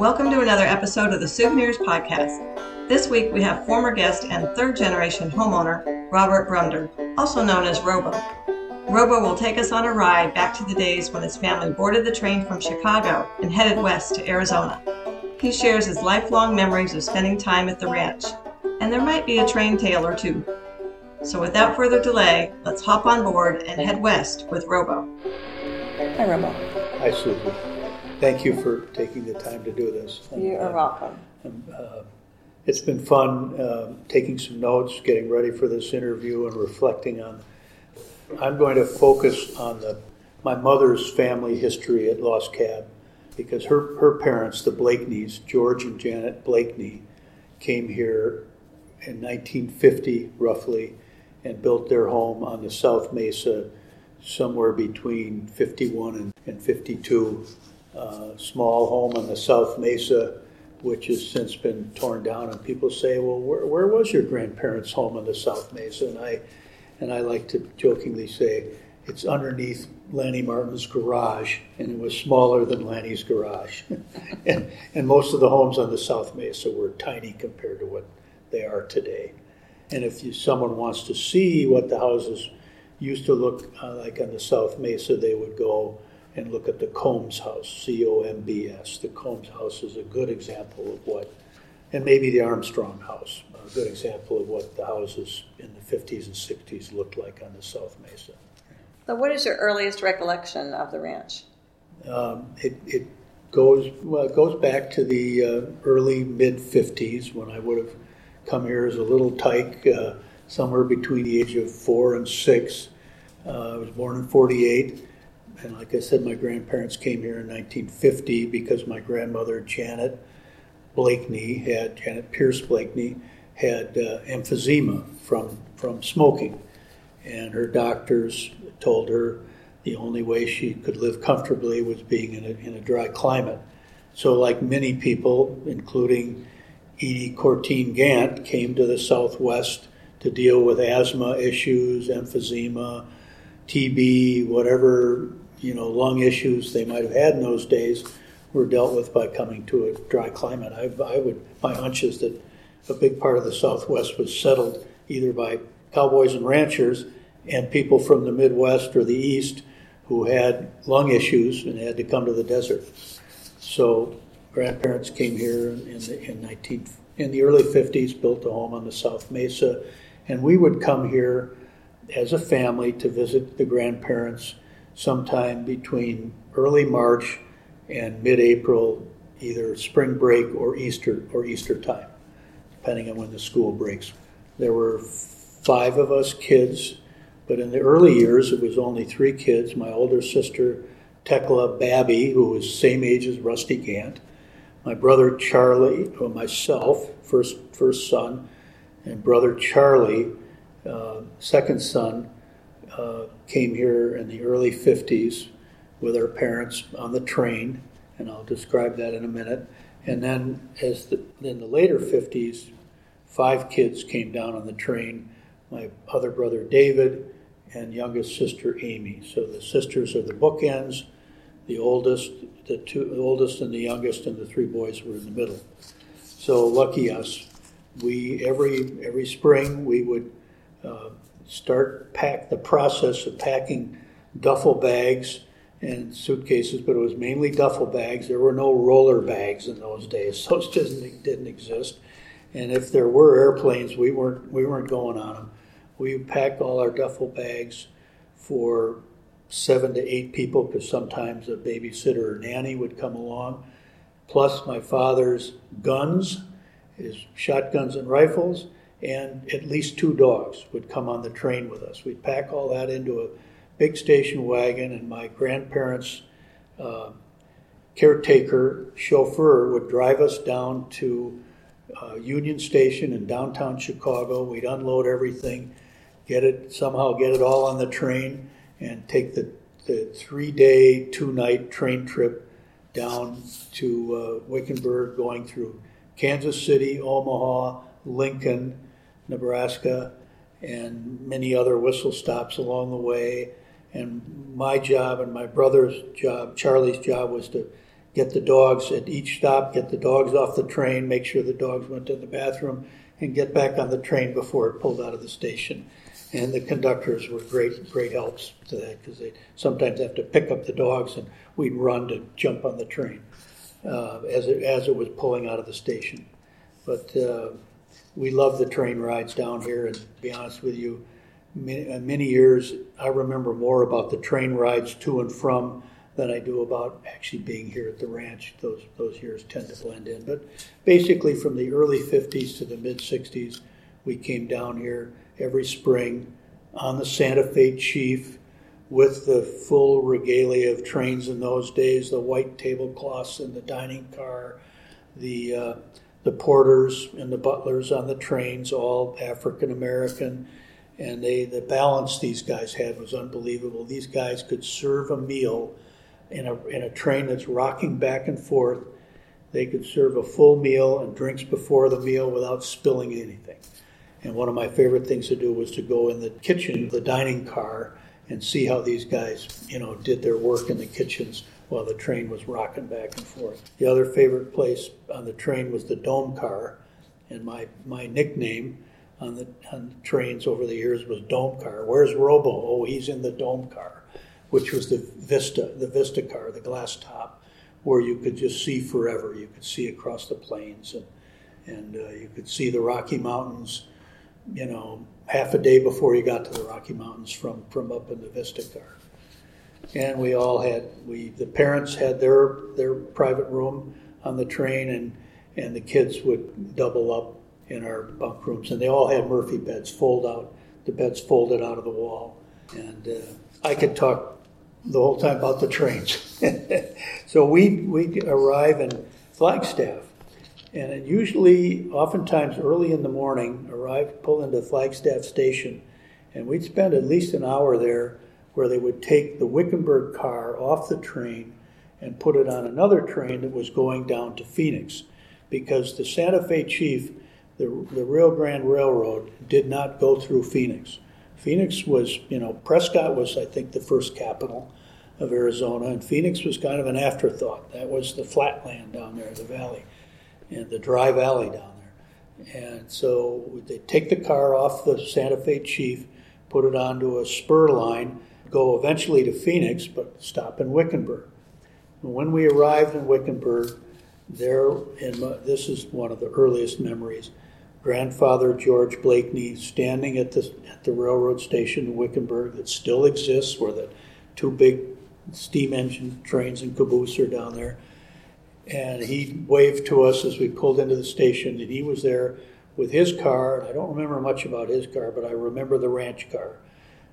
Welcome to another episode of the Souvenirs Podcast. This week we have former guest and third generation homeowner Robert Brumder, also known as Robo. Robo will take us on a ride back to the days when his family boarded the train from Chicago and headed west to Arizona. He shares his lifelong memories of spending time at the ranch, and there might be a train tale or two. So without further delay, let's hop on board and head west with Robo. Hi, Robo. Hi, Susan. Thank you for taking the time to do this. You are uh, welcome. uh, it's been fun uh, taking some notes, getting ready for this interview, and reflecting on. I'm going to focus on the my mother's family history at Los Cab because her, her parents, the Blakeneys, George and Janet Blakeney, came here in 1950 roughly and built their home on the South Mesa somewhere between 51 and, and 52 uh, small home on the South Mesa, which has since been torn down. And people say, "Well, where, where was your grandparents' home on the South Mesa?" And I, and I like to jokingly say, it's underneath Lanny Martin's garage, and it was smaller than Lanny's garage. and, and most of the homes on the South Mesa were tiny compared to what they are today. And if you, someone wants to see what the houses used to look uh, like on the South Mesa, they would go and look at the Combs house, C O M B S. The Combs house is a good example of what, and maybe the Armstrong house, a good example of what the houses in the 50s and 60s looked like on the South Mesa. So, what is your earliest recollection of the ranch? Um, it, it goes well. It goes back to the uh, early mid 50s when I would have come here as a little tyke, uh, somewhere between the age of four and six. Uh, I was born in 48. And like I said, my grandparents came here in 1950 because my grandmother, Janet Blakeney, had, Janet Pierce Blakeney, had uh, emphysema from, from smoking. And her doctors told her the only way she could live comfortably was being in a, in a dry climate. So, like many people, including Edie Cortine Gant, came to the Southwest to deal with asthma issues, emphysema, TB, whatever you know, lung issues they might have had in those days were dealt with by coming to a dry climate. I, I would, my hunch is that a big part of the Southwest was settled either by cowboys and ranchers and people from the Midwest or the East who had lung issues and had to come to the desert. So grandparents came here in the, in 19 in the early 50s, built a home on the South Mesa, and we would come here as a family to visit the grandparents sometime between early March and mid-April, either spring break or Easter or Easter time, depending on when the school breaks. There were five of us kids, but in the early years it was only three kids. My older sister Tekla Babby, who was same age as Rusty Gant, my brother Charlie, or myself, first first son, and brother Charlie, uh, second son, uh, came here in the early 50s with our parents on the train, and I'll describe that in a minute. And then, as the, in the later 50s, five kids came down on the train my other brother David and youngest sister Amy. So the sisters are the bookends, the oldest, the two the oldest and the youngest, and the three boys were in the middle. So lucky us. We every every spring we would uh, start pack the process of packing duffel bags and suitcases, but it was mainly duffel bags. There were no roller bags in those days; those didn't didn't exist. And if there were airplanes, we weren't we weren't going on them. We packed all our duffel bags for seven to eight people because sometimes a babysitter or nanny would come along, plus my father's guns, his shotguns and rifles, and at least two dogs would come on the train with us. We'd pack all that into a big station wagon, and my grandparents' uh, caretaker chauffeur would drive us down to uh, Union Station in downtown Chicago. We'd unload everything, get it somehow get it all on the train, and take the, the three day, two night train trip down to uh, Wickenburg, going through Kansas City, Omaha, Lincoln, Nebraska, and many other whistle stops along the way. And my job and my brother's job, Charlie's job, was to get the dogs at each stop, get the dogs off the train, make sure the dogs went to the bathroom, and get back on the train before it pulled out of the station. And the conductors were great, great helps to that because they sometimes have to pick up the dogs, and we'd run to jump on the train uh, as it as it was pulling out of the station. But uh, we love the train rides down here, and to be honest with you, many, uh, many years I remember more about the train rides to and from than I do about actually being here at the ranch. Those those years tend to blend in. But basically, from the early '50s to the mid '60s, we came down here every spring on the Santa Fe Chief with the full regalia of trains in those days: the white tablecloths in the dining car, the uh, the porters and the butlers on the trains, all African American. And they, the balance these guys had was unbelievable. These guys could serve a meal in a, in a train that's rocking back and forth. They could serve a full meal and drinks before the meal without spilling anything. And one of my favorite things to do was to go in the kitchen, the dining car, and see how these guys, you know, did their work in the kitchens while the train was rocking back and forth. The other favorite place on the train was the dome car, and my, my nickname on the, on the trains over the years was Dome Car. Where's Robo? Oh, he's in the Dome Car which was the Vista, the Vista car, the glass top, where you could just see forever. You could see across the plains and and uh, you could see the Rocky Mountains, you know, half a day before you got to the Rocky Mountains from from up in the Vista car. And we all had we the parents had their their private room on the train and and the kids would double up in our bunk rooms. And they all had Murphy beds fold out the beds folded out of the wall. And uh, I could talk the whole time about the trains. so we we arrive in Flagstaff, and usually, oftentimes early in the morning, arrive pull into Flagstaff station, and we'd spend at least an hour there, where they would take the Wickenburg car off the train and put it on another train that was going down to Phoenix, because the Santa Fe Chief, the the Rio Grande Railroad, did not go through Phoenix. Phoenix was, you know, Prescott was, I think, the first capital of Arizona, and Phoenix was kind of an afterthought. That was the flatland down there, the valley, and the dry valley down there. And so they take the car off the Santa Fe Chief, put it onto a spur line, go eventually to Phoenix, but stop in Wickenburg. And when we arrived in Wickenburg, there, in my, this is one of the earliest memories grandfather George Blakeney standing at the, at the railroad station in Wickenburg that still exists, where the two big steam engine trains and caboose are down there. And he waved to us as we pulled into the station, and he was there with his car. And I don't remember much about his car, but I remember the ranch car.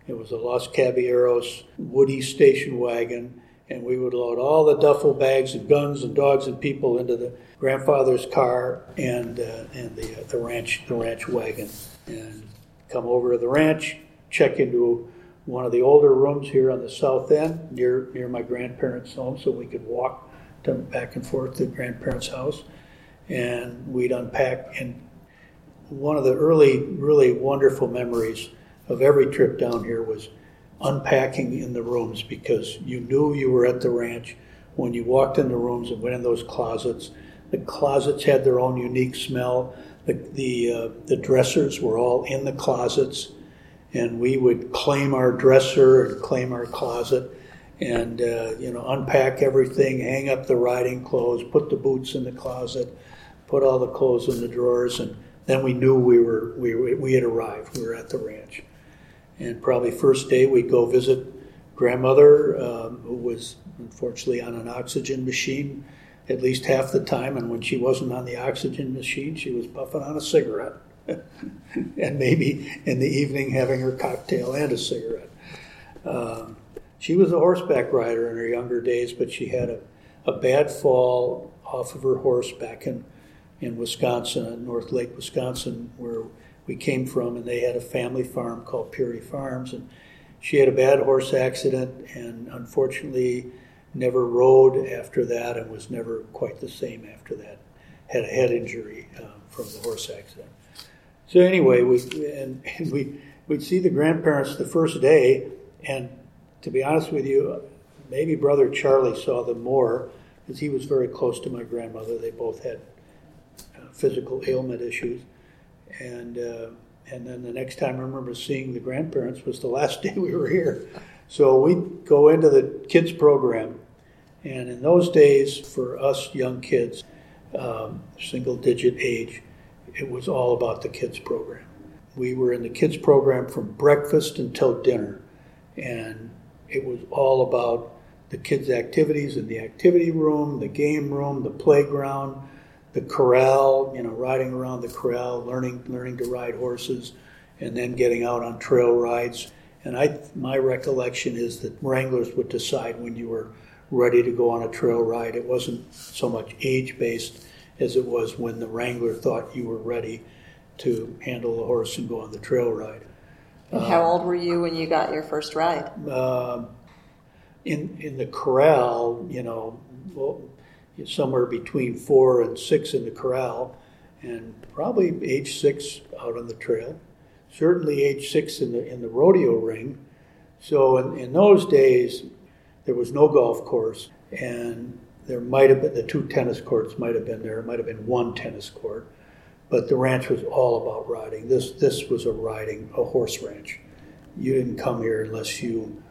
It was a Los Caballeros Woody station wagon and we would load all the duffel bags of guns and dogs and people into the grandfather's car and uh, and the uh, the ranch the ranch wagon and come over to the ranch, check into one of the older rooms here on the south end near near my grandparents' home, so we could walk to, back and forth to grandparents' house, and we'd unpack. And one of the early really wonderful memories of every trip down here was unpacking in the rooms because you knew you were at the ranch when you walked in the rooms and went in those closets. The closets had their own unique smell. The the, uh, the dressers were all in the closets, and we would claim our dresser and claim our closet, and uh, you know unpack everything, hang up the riding clothes, put the boots in the closet, put all the clothes in the drawers, and then we knew we were we, we had arrived. We were at the ranch. And probably first day we'd go visit grandmother, um, who was unfortunately on an oxygen machine at least half the time. And when she wasn't on the oxygen machine, she was puffing on a cigarette. and maybe in the evening having her cocktail and a cigarette. Um, she was a horseback rider in her younger days, but she had a, a bad fall off of her horse back in, in Wisconsin, North Lake, Wisconsin, where we came from, and they had a family farm called Peary Farms, and she had a bad horse accident, and unfortunately never rode after that, and was never quite the same after that. Had a head injury uh, from the horse accident. So anyway, we and, and we we'd see the grandparents the first day, and to be honest with you, maybe brother Charlie saw them more because he was very close to my grandmother. They both had uh, physical ailment issues, and uh, and then the next time I remember seeing the grandparents was the last day we were here. So we'd go into the kids program, and in those days, for us young kids, um, single digit age, it was all about the kids program. We were in the kids program from breakfast until dinner, and it was all about the kids' activities in the activity room, the game room, the playground, the corral, you know, riding around the corral, learning learning to ride horses, and then getting out on trail rides. And I, my recollection is that wranglers would decide when you were ready to go on a trail ride. It wasn't so much age based as it was when the wrangler thought you were ready to handle the horse and go on the trail ride. And how old were you when you got your first ride? Uh, in in the corral, you know, well, somewhere between four and six in the corral, and probably age six out on the trail. Certainly age six in the in the rodeo ring. So in, in those days, there was no golf course, and there might have been the two tennis courts might have been there. It might have been one tennis court, but the ranch was all about riding. This this was a riding a horse ranch. You didn't come here unless you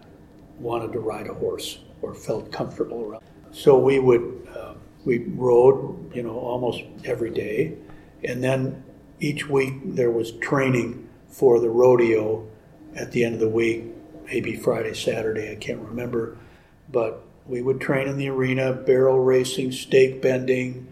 wanted to ride a horse or felt comfortable around. So we would uh, we rode, you know, almost every day, and then each week there was training for the rodeo at the end of the week, maybe Friday, Saturday, I can't remember, but we would train in the arena, barrel racing, stake bending,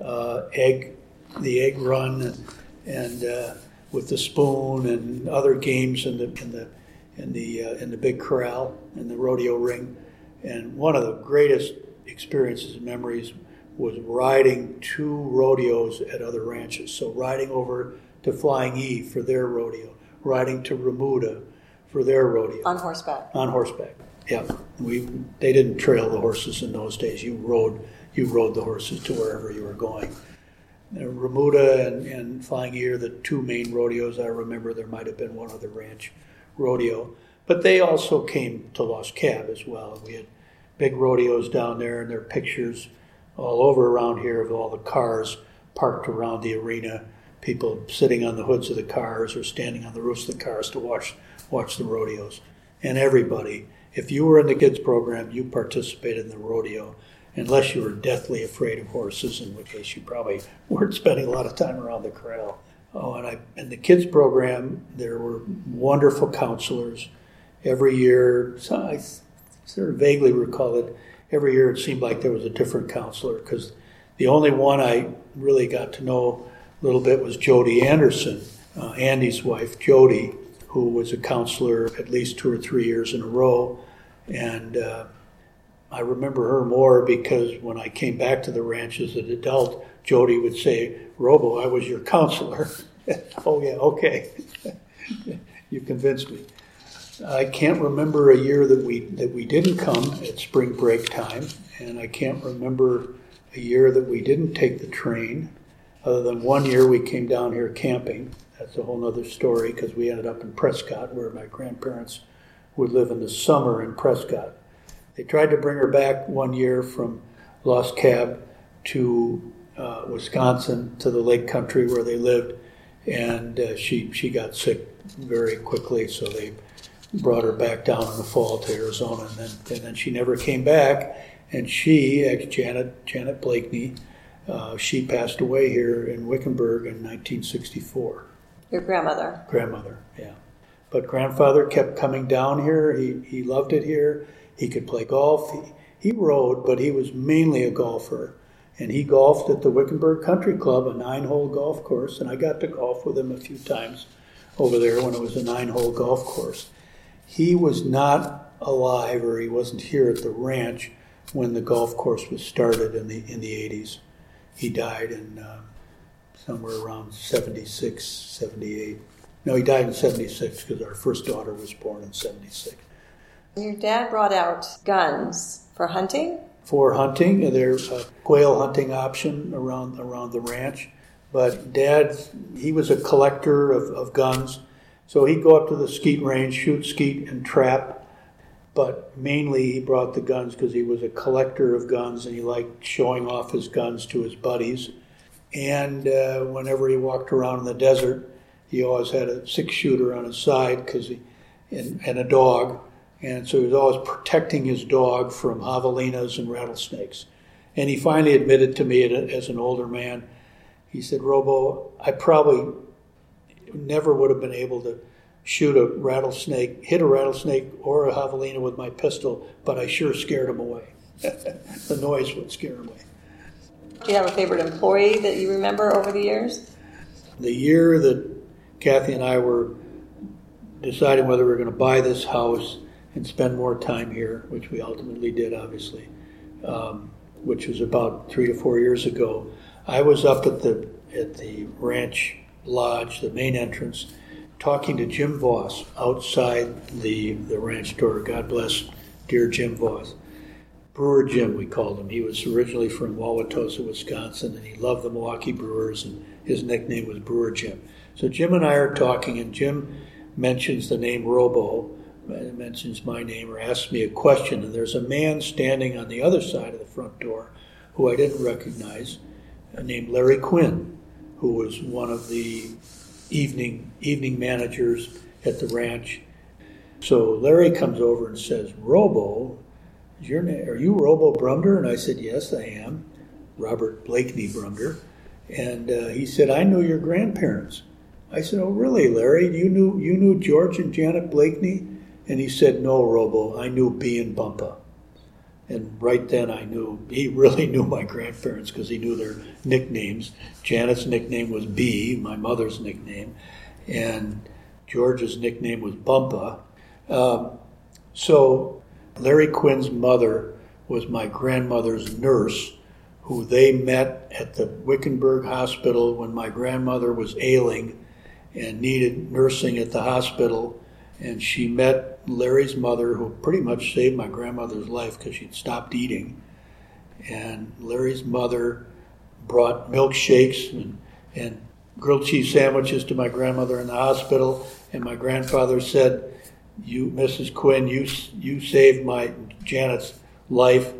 uh, egg, the egg run, and, and uh, with the spoon and other games in the in the in the uh, in the big corral in the rodeo ring. And one of the greatest experiences and memories was riding two rodeos at other ranches. So riding over to Flying E for their rodeo, riding to Remuda for their rodeo On horseback. on horseback. Yeah, we they didn't trail the horses in those days. You rode you rode the horses to wherever you were going. Uh, Remuda and, and Flying E are the two main rodeos I remember. There might have been one other ranch rodeo, but they also came to Los Cab as well. We had big rodeos down there, and there are pictures all over around here of all the cars parked around the arena. People sitting on the hoods of the cars or standing on the roofs of the cars to watch watch the rodeos. And everybody, if you were in the kids program, you participated in the rodeo, unless you were deathly afraid of horses, in which case you probably weren't spending a lot of time around the corral. Oh, and I in the kids program, there were wonderful counselors. Every year, I sort of vaguely recall it. Every year, it seemed like there was a different counselor because the only one I really got to know a little bit was Jody Anderson, uh, Andy's wife, Jody, who was a counselor at least two or three years in a row, and. Uh, I remember her more because when I came back to the ranch as an adult, Jody would say, Robo, I was your counselor. oh, yeah, okay. you convinced me. I can't remember a year that we that we didn't come at spring break time, and I can't remember a year that we didn't take the train. Other than one year we came down here camping. That's a whole other story because we ended up in Prescott, where my grandparents would live in the summer in Prescott. They tried to bring her back one year from Los Cab to uh, Wisconsin to the Lake Country where they lived, and uh, she she got sick very quickly. So they brought her back down in the fall to Arizona, and then and then she never came back. And she, ex Janet Janet Blakeney, uh, she passed away here in Wickenburg in 1964. Your grandmother. Grandmother, yeah. But grandfather kept coming down here. He he loved it here. He could play golf. He, he rode, but he was mainly a golfer. And he golfed at the Wickenburg Country Club, a nine hole golf course. And I got to golf with him a few times over there when it was a nine hole golf course. He was not alive or he wasn't here at the ranch when the golf course was started in the, in the 80s. He died in uh, somewhere around 76, 78. No, he died in 76 because our first daughter was born in 76. Your dad brought out guns for hunting? For hunting, there's a quail hunting option around around the ranch. But dad, he was a collector of, of guns. So he'd go up to the skeet range, shoot skeet and trap. but mainly he brought the guns because he was a collector of guns and he liked showing off his guns to his buddies. And uh, whenever he walked around in the desert, he always had a six shooter on his side because he and, and a dog, and so he was always protecting his dog from javelinas and rattlesnakes. And he finally admitted to me as an older man, he said, "Robo, I probably never would have been able to." shoot a rattlesnake, hit a rattlesnake or a javelina with my pistol, but I sure scared him away. the noise would scare him away. Do you have a favorite employee that you remember over the years? The year that Kathy and I were deciding whether we were going to buy this house and spend more time here, which we ultimately did, obviously, um, which was about three to four years ago. I was up at the at the ranch lodge, the main entrance, talking to Jim Voss outside the, the ranch door. God bless dear Jim Voss. Brewer Jim, we called him. He was originally from Wauwatosa, Wisconsin, and he loved the Milwaukee Brewers, and his nickname was Brewer Jim. So Jim and I are talking, and Jim mentions the name Robo, mentions my name, or asks me a question, and there's a man standing on the other side of the front door who I didn't recognize, named Larry Quinn, who was one of the evening evening managers at the ranch. So Larry comes over and says, "Robo, is your name? Are you Robo Brumder?" And I said, "Yes, I am, Robert Blakeney Brumder." And uh, he said, "I knew your grandparents." I said, "Oh, really, Larry? You knew you knew George and Janet Blakeney?" And he said, "No, Robo, I knew B and Bumpa." And right then I knew he really knew my grandparents because he knew their nicknames. Janet's nickname was B, my mother's nickname, and George's nickname was Bumpa. Um, so Larry Quinn's mother was my grandmother's nurse, who they met at the Wickenburg Hospital when my grandmother was ailing and needed nursing at the hospital. And she met Larry's mother, who pretty much saved my grandmother's life because she'd stopped eating. And Larry's mother brought milkshakes and, and grilled cheese sandwiches to my grandmother in the hospital. And my grandfather said, "You, Mrs. Quinn, you you saved my Janet's life.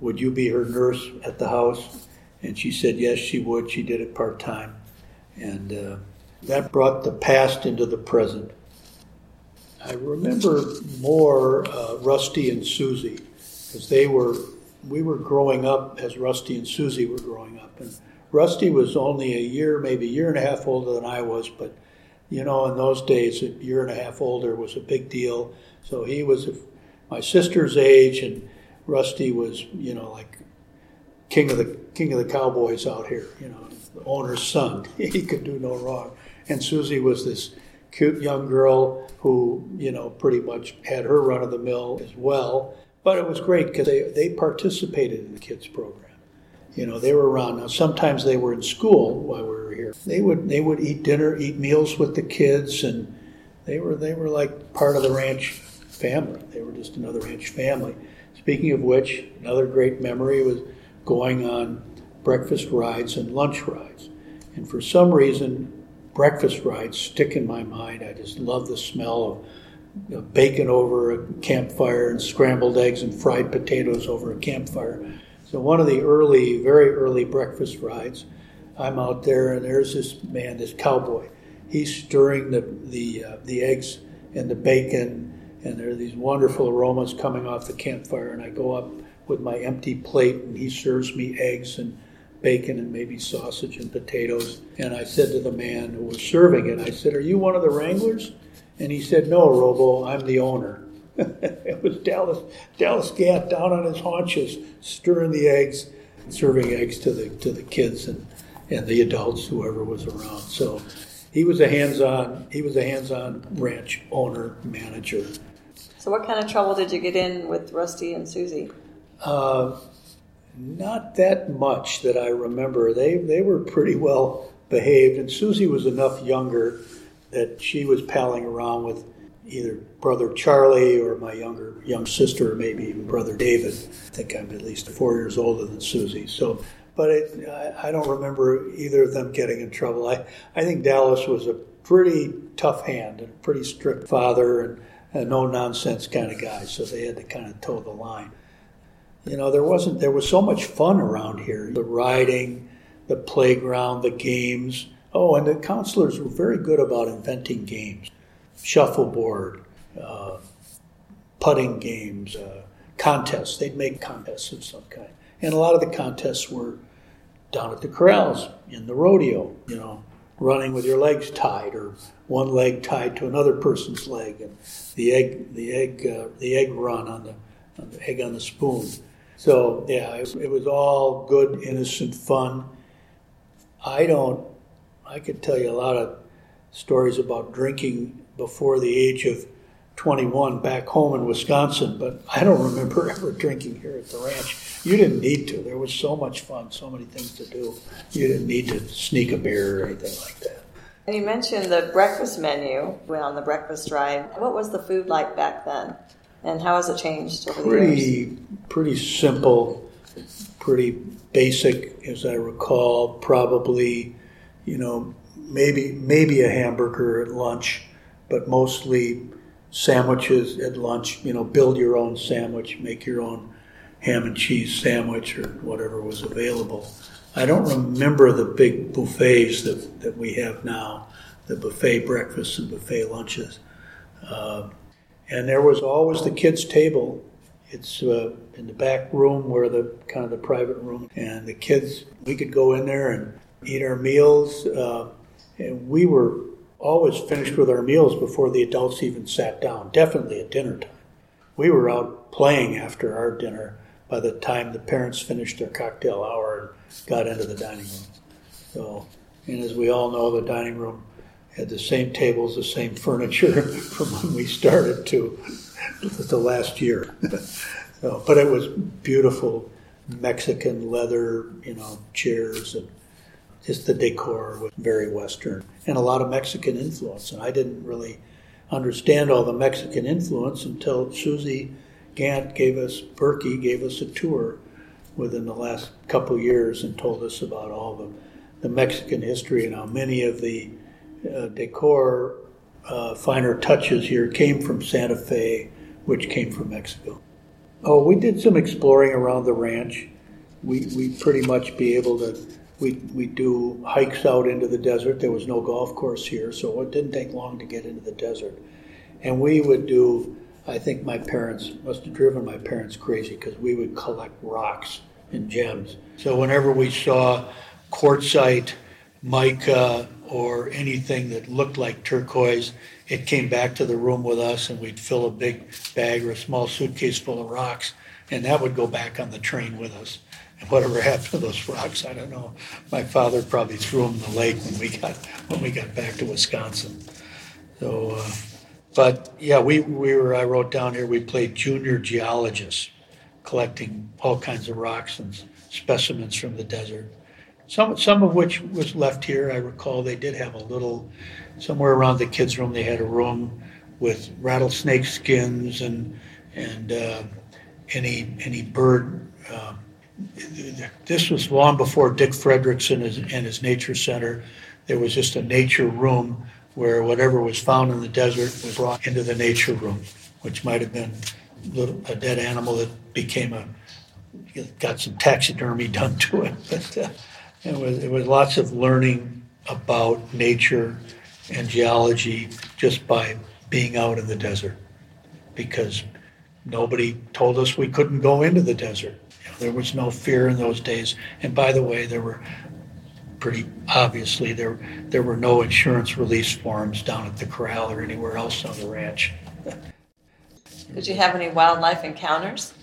Would you be her nurse at the house?" And she said, "Yes, she would. She did it part time." And uh, that brought the past into the present. I remember more uh, Rusty and Susie because they were we were growing up as Rusty and Susie were growing up, and Rusty was only a year, maybe a year and a half older than I was, but you know, in those days, a year and a half older was a big deal. So he was my sister's age, and Rusty was, you know, like king of the king of the cowboys out here. You know, the owner's son. he could do no wrong. And Susie was this cute young girl who, you know, pretty much had her run of the mill as well. But it was great because they, they participated in the kids program. You know, they were around. Now, sometimes they were in school while we were here. They would they would eat dinner, eat meals with the kids, and they were they were like part of the ranch family. They were just another ranch family. Speaking of which, another great memory was going on breakfast rides and lunch rides. And for some reason, breakfast rides stick in my mind. I just love the smell of you know, bacon over a campfire and scrambled eggs and fried potatoes over a campfire. So one of the early, very early breakfast rides, I'm out there and there's this man, this cowboy. He's stirring the the uh, the eggs and the bacon, and there are these wonderful aromas coming off the campfire. And I go up with my empty plate, and he serves me eggs and bacon and maybe sausage and potatoes. And I said to the man who was serving it, I said, Are you one of the wranglers? And he said, No, Robo, I'm the owner. it was Dallas, Dallas Gant down on his haunches, stirring the eggs, serving eggs to the, to the kids and, and the adults, whoever was around. So he was a hands-on, he was a hands-on ranch owner, manager. So what kind of trouble did you get in with Rusty and Susie? Uh, not that much that I remember. They they were pretty well behaved, and Susie was enough younger that she was palling around with either brother Charlie or my younger young sister, or maybe even brother David. I think I'm at least four years older than Susie. So, but it, I, don't remember either of them getting in trouble. I I think Dallas was a pretty tough hand and a pretty strict father, and a no nonsense kind of guy, so they had to kind of toe the line. You know, there wasn't there was so much fun around here. The riding, the playground, the games. Oh, and the counselors were very good about inventing games, shuffleboard, uh, putting games, uh, contests. They'd make contests of some kind, and a lot of the contests were down at the corrals in the rodeo. You know, running with your legs tied or one leg tied to another person's leg, and the egg, the egg, uh, the egg run on the, on the egg on the spoon. So yeah, it, it, was all good, innocent fun. I don't. I could tell you a lot of stories about drinking before the age of 21 back home in Wisconsin, but I don't remember ever drinking here at the ranch. You didn't need to. There was so much fun, so many things to do. You didn't need to sneak a beer or anything like that. And you mentioned the breakfast menu on the breakfast drive. What was the food like back then? And how has it changed over pretty, the years? Pretty simple, pretty basic, as I recall. Probably, you know, maybe maybe a hamburger at lunch, but mostly sandwiches at lunch. You know, build your own sandwich, make your own ham and cheese sandwich or whatever was available. I don't remember the big buffets that, that we have now, the buffet breakfasts and buffet lunches. Uh, and there was always the kids' table. It's uh, in the back room where the kind of the private room, and the kids we could go in there and eat our meals. Uh, and we were always finished with our meals before the adults even sat down. Definitely at dinner time. We were out playing after our dinner by the time the parents finished their cocktail hour and got into the dining room. So, and as we all know, the dining room had the same tables, the same furniture from when we started to the last year. so, but it was beautiful Mexican leather, you know, chairs and just the decor was very Western and a lot of Mexican influence. And I didn't really understand all the Mexican influence until Susie Gant gave us, Berkey gave us a tour within the last couple years and told us about all the, the Mexican history and how many of the uh, decor, uh, finer touches here came from Santa Fe, which came from Mexico. Oh, we did some exploring around the ranch. We we pretty much be able to. We we do hikes out into the desert. There was no golf course here, so it didn't take long to get into the desert. And we would do. I think my parents must have driven my parents crazy because we would collect rocks and gems. So whenever we saw quartzite, mica, or anything that looked like turquoise, it came back to the room with us, and we'd fill a big bag or a small suitcase full of rocks, and that would go back on the train with us. And whatever happened to those rocks, I don't know. My father probably threw them in the lake when we got when we got back to Wisconsin. So, uh, but yeah, we we were. I wrote down here. We played junior geologists, collecting all kinds of rocks and specimens from the desert some some of which was left here. I recall they did have a little somewhere around the kids' room. They had a room with rattlesnake skins and and uh, any any bird. Uh, this was long before Dick Frederickson and his nature center. There was just a nature room where whatever was found in the desert was brought into the nature room, which might have been a dead animal that became a got some taxidermy done to it. But uh, it was, it was lots of learning about nature and geology just by being out in the desert because nobody told us we couldn't go into the desert. You know, there was no fear in those days. And by the way, there were pretty obviously there there were no insurance release forms down at the corral or anywhere else on the ranch. Did you have any wildlife encounters?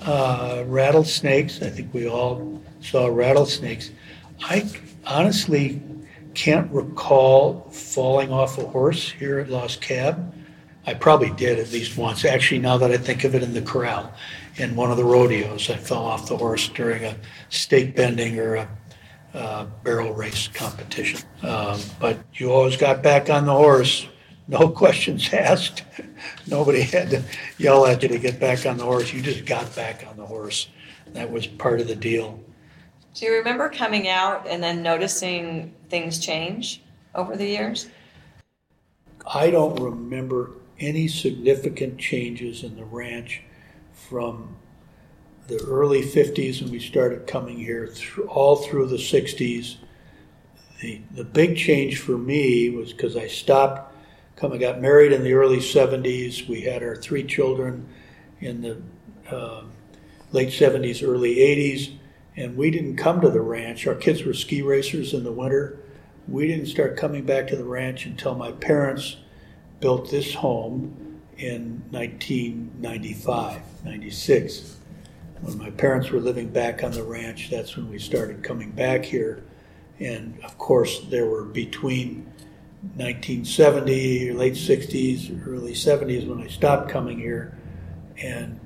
Uh, rattlesnakes. I think we all saw rattlesnakes. I honestly can't recall falling off a horse here at Los Cab. I probably did at least once. Actually, now that I think of it in the corral, in one of the rodeos, I fell off the horse during a stake bending or a uh, barrel race competition. Um, but you always got back on the horse, no questions asked. Nobody had to yell at you to get back on the horse. You just got back on the horse. That was part of the deal. Do you remember coming out and then noticing things change over the years? I don't remember any significant changes in the ranch from the early 50s when we started coming here through, all through the 60s. The, the big change for me was because I stopped coming, got married in the early 70s. We had our three children in the uh, late 70s, early 80s, and we didn't come to the ranch. Our kids were ski racers in the winter. We didn't start coming back to the ranch until my parents built this home in 1995, 96. When my parents were living back on the ranch, that's when we started coming back here. And of course, there were between 1970, late 60s, early 70s when I stopped coming here, and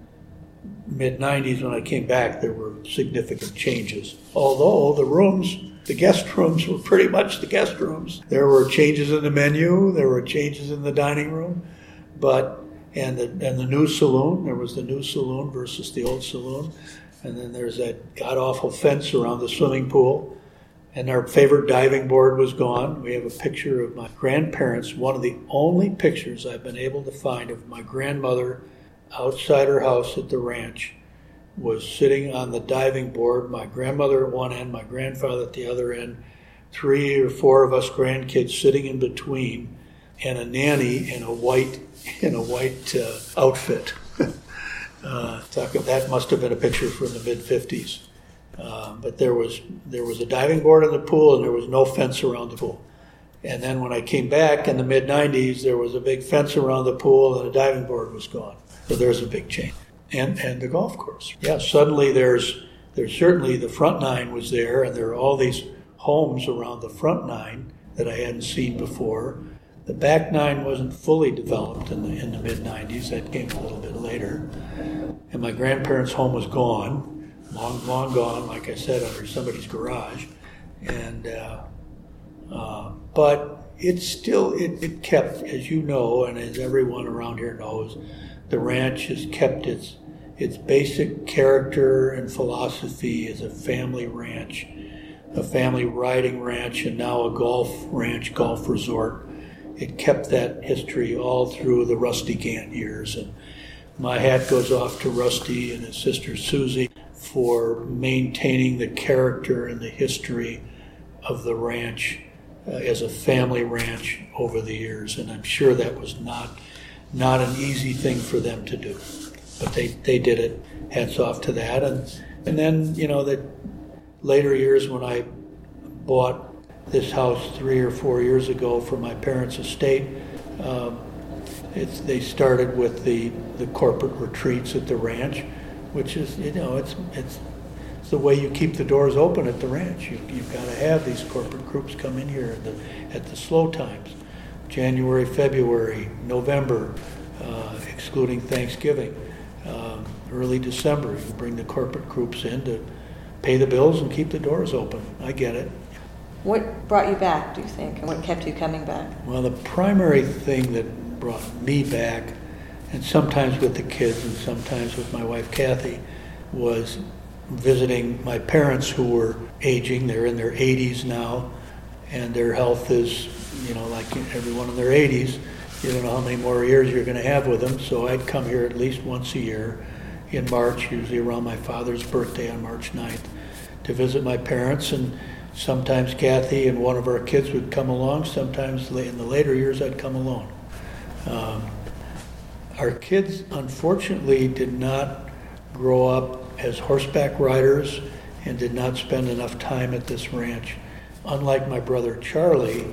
mid 90s when I came back, there were significant changes. Although the rooms, the guest rooms were pretty much the guest rooms. There were changes in the menu, there were changes in the dining room, but and the and the new saloon, there was the new saloon versus the old saloon, and then there's that god awful fence around the swimming pool. And our favorite diving board was gone. We have a picture of my grandparents, one of the only pictures I've been able to find of my grandmother outside her house at the ranch was sitting on the diving board, my grandmother at one end, my grandfather at the other end, three or four of us grandkids sitting in between, and a nanny in a white in a white uh, outfit. uh, that must have been a picture from the mid '50s. Uh, but there was there was a diving board in the pool, and there was no fence around the pool. And then when I came back in the mid '90s, there was a big fence around the pool, and the diving board was gone. So there's a big change. And and the golf course. Yeah, suddenly there's there's certainly the front nine was there, and there are all these homes around the front nine that I hadn't seen before. The back nine wasn't fully developed in the in the mid '90s. That came a little bit later. And my grandparents' home was gone, long long gone. Like I said, under somebody's garage. And uh, uh, but it still it, it kept, as you know, and as everyone around here knows, the ranch has kept its its basic character and philosophy as a family ranch, a family riding ranch, and now a golf ranch, golf resort. It kept that history all through the Rusty Gant years. And my hat goes off to Rusty and his sister Susie for maintaining the character and the history of the ranch uh, as a family ranch over the years. And I'm sure that was not not an easy thing for them to do, but they, they did it. Hats off to that. And and then you know the later years when I bought this house three or four years ago from my parents' estate. Um, they started with the, the corporate retreats at the ranch, which is you know it's it's it's the way you keep the doors open at the ranch. You, you've got to have these corporate groups come in here at the, at the slow times. January, February, November, uh, excluding Thanksgiving, um, early December. You bring the corporate groups in to pay the bills and keep the doors open. I get it. What brought you back, do you think, and what kept you coming back? Well, the primary thing that brought me back, and sometimes with the kids and sometimes with my wife Kathy, was visiting my parents who were aging. They're in their 80s now, and their health is you know, like everyone in their 80s, you don't know how many more years you're going to have with them. So I'd come here at least once a year in March, usually around my father's birthday on March 9th, to visit my parents. And sometimes Kathy and one of our kids would come along. Sometimes in the later years, I'd come alone. Um, our kids, unfortunately, did not grow up as horseback riders and did not spend enough time at this ranch. Unlike my brother Charlie,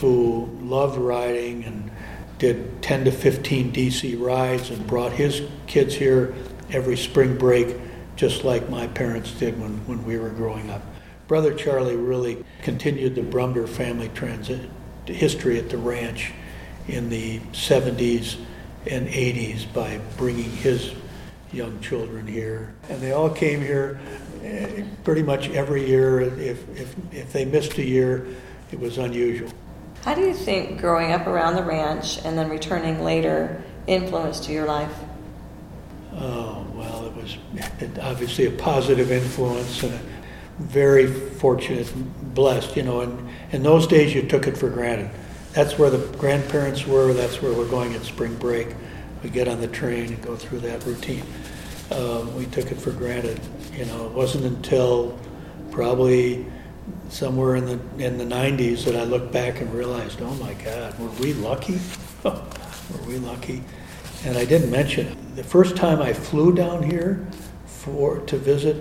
who loved riding and did 10 to 15 DC rides and brought his kids here every spring break, just like my parents did when, when we were growing up. Brother Charlie really continued the Brumder family transit history at the ranch in the 70s and 80s by bringing his young children here. And they all came here pretty much every year. If, if, if they missed a year, it was unusual. How do you think growing up around the ranch and then returning later influenced your life? Oh, well, it was obviously a positive influence and a very fortunate, blessed, you know. And in those days, you took it for granted. that's where the grandparents were. That's where we're going at spring break. We get on the train and go through that routine. Um, we took it for granted. You know, it wasn't until probably somewhere in the in the 90s that I looked back and realized, oh my God, were we lucky? were we lucky? And I didn't mention it. The first time I flew down here for to visit,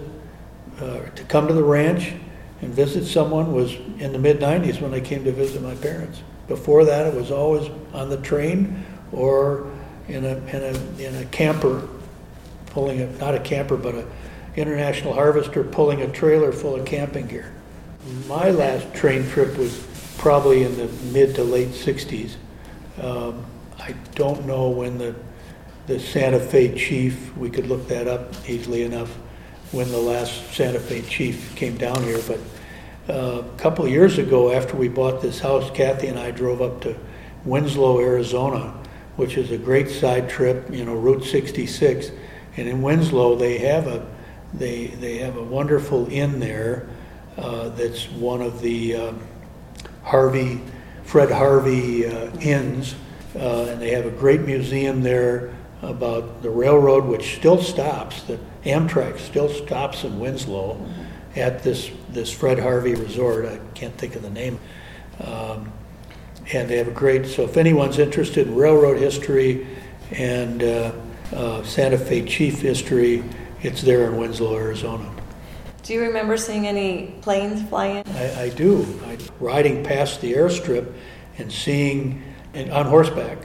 uh, to come to the ranch and visit someone was in the mid 90s when I came to visit my parents. Before that, it was always on the train or in a in a in a camper, pulling a not a camper but a international harvester pulling a trailer full of camping gear. My last train trip was probably in the mid to late 60s. Um, I don't know when the the Santa Fe chief, we could look that up easily enough, when the last Santa Fe chief came down here, but uh, a couple of years ago, after we bought this house, Kathy and I drove up to Winslow, Arizona, which is a great side trip, you know, Route 66. And in Winslow, they have a they they have a wonderful inn there uh, that's one of the um, Harvey Fred Harvey uh, inns, uh, and they have a great museum there about the railroad, which still stops. The Amtrak still stops in Winslow at this this Fred Harvey Resort. I can't think of the name. Um, and they have a great. So if anyone's interested in railroad history and uh, uh, Santa Fe Chief history, it's there in Winslow, Arizona. Do you remember seeing any planes flying? I, I do. I, riding past the airstrip and seeing and on horseback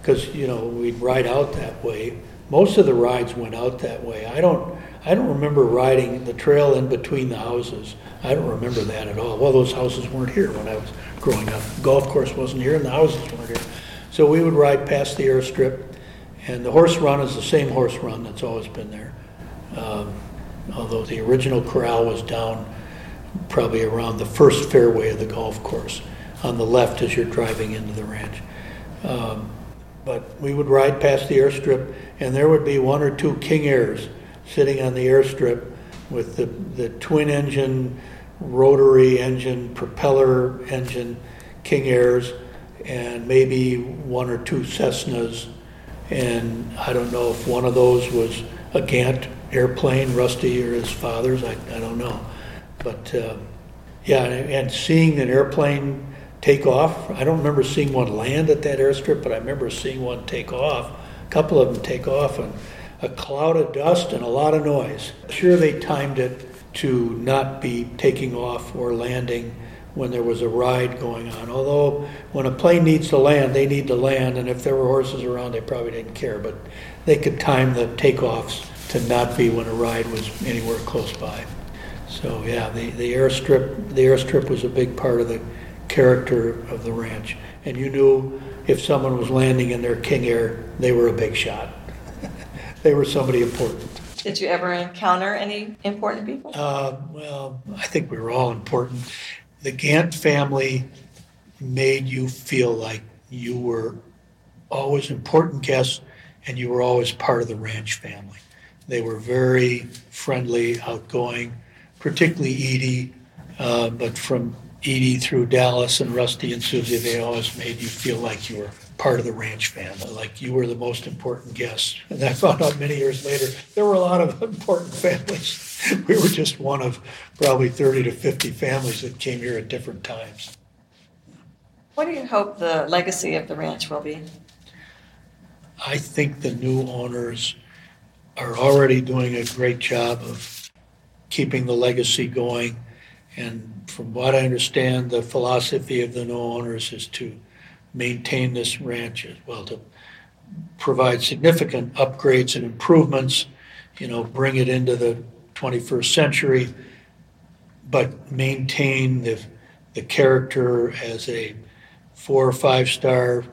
because you know we'd ride out that way. Most of the rides went out that way. I don't. I don't remember riding the trail in between the houses. I don't remember that at all. Well, those houses weren't here when I was growing up. The golf course wasn't here, and the houses weren't here. So we would ride past the airstrip, and the horse run is the same horse run that's always been there. Um, although the original corral was down probably around the first fairway of the golf course on the left as you're driving into the ranch. Um, but we would ride past the airstrip, and there would be one or two King Airs sitting on the airstrip with the, the twin engine, rotary engine, propeller engine King Airs, and maybe one or two Cessnas. And I don't know if one of those was a Gant airplane, Rusty or his father's, I, I don't know. But uh, yeah, and, and seeing an airplane take off, I don't remember seeing one land at that airstrip, but I remember seeing one take off, a couple of them take off, and a cloud of dust and a lot of noise. Sure, they timed it to not be taking off or landing when there was a ride going on. Although, when a plane needs to land, they need to land, and if there were horses around, they probably didn't care. But they could time the takeoffs to not be when a ride was anywhere close by. So yeah, the, the airstrip the airstrip was a big part of the character of the ranch. And you knew if someone was landing in their King Air, they were a big shot they were somebody important. Did you ever encounter any important people? Uh, well, I think we were all important. The Gant family made you feel like you were always important guests and you were always part of the ranch family. They were very friendly, outgoing, particularly Edie, uh, but from Edie through Dallas and Rusty and Susie, they always made you feel like you were part of the ranch family, like you were the most important guest. And I found out many years later there were a lot of important families. We were just one of probably 30 to 50 families that came here at different times. What do you hope the legacy of the ranch will be? I think the new owners are already doing a great job of keeping the legacy going. And from what I understand, the philosophy of the new owners is to maintain this ranch as well, to provide significant upgrades and improvements, you know, bring it into the 21st century, but maintain the, the character as a four or five star,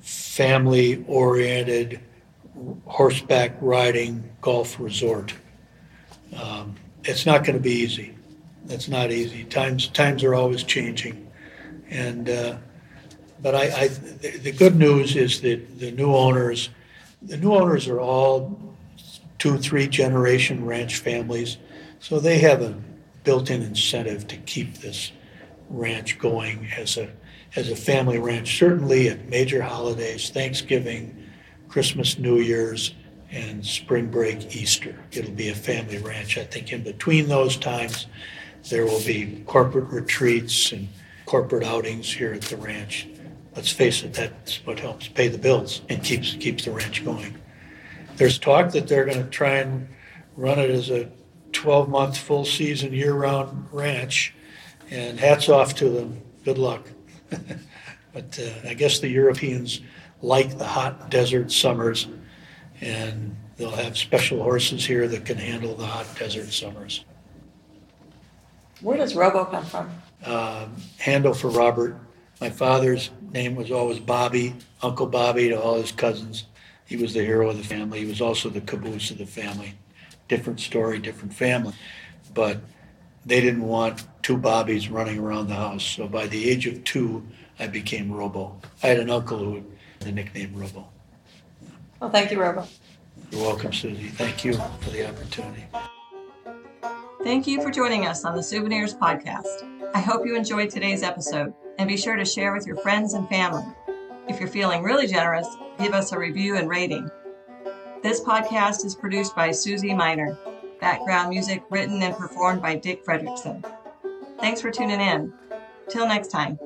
family oriented, horseback riding golf resort. Um, it's not going to be easy. It's not easy. Times times are always changing, and uh, but I, I, the good news is that the new owners, the new owners are all two, three generation ranch families, so they have a built-in incentive to keep this ranch going as a as a family ranch. Certainly at major holidays, Thanksgiving, Christmas, New Year's, and spring break, Easter. It'll be a family ranch. I think in between those times, there will be corporate retreats and corporate outings here at the ranch. Let's face it, that's what helps pay the bills and keeps keeps the ranch going. There's talk that they're going to try and run it as a 12 month full season year round ranch, and hats off to them. Good luck. but uh, I guess the Europeans like the hot desert summers, and they'll have special horses here that can handle the hot desert summers. Where does Robo come from? Um, handle for Robert. My father's name was always Bobby, Uncle Bobby to all his cousins. He was the hero of the family. He was also the caboose of the family. Different story, different family. But they didn't want two Bobbies running around the house. So by the age of two, I became Robo. I had an uncle who the nickname Robo. Well, thank you, Robo. You're welcome, Susie. Thank you for the opportunity. Thank you for joining us on the Souvenirs Podcast. I hope you enjoyed today's episode and be sure to share with your friends and family. If you're feeling really generous, give us a review and rating. This podcast is produced by Susie Miner. Background music written and performed by Dick Fredrickson. Thanks for tuning in. Till next time.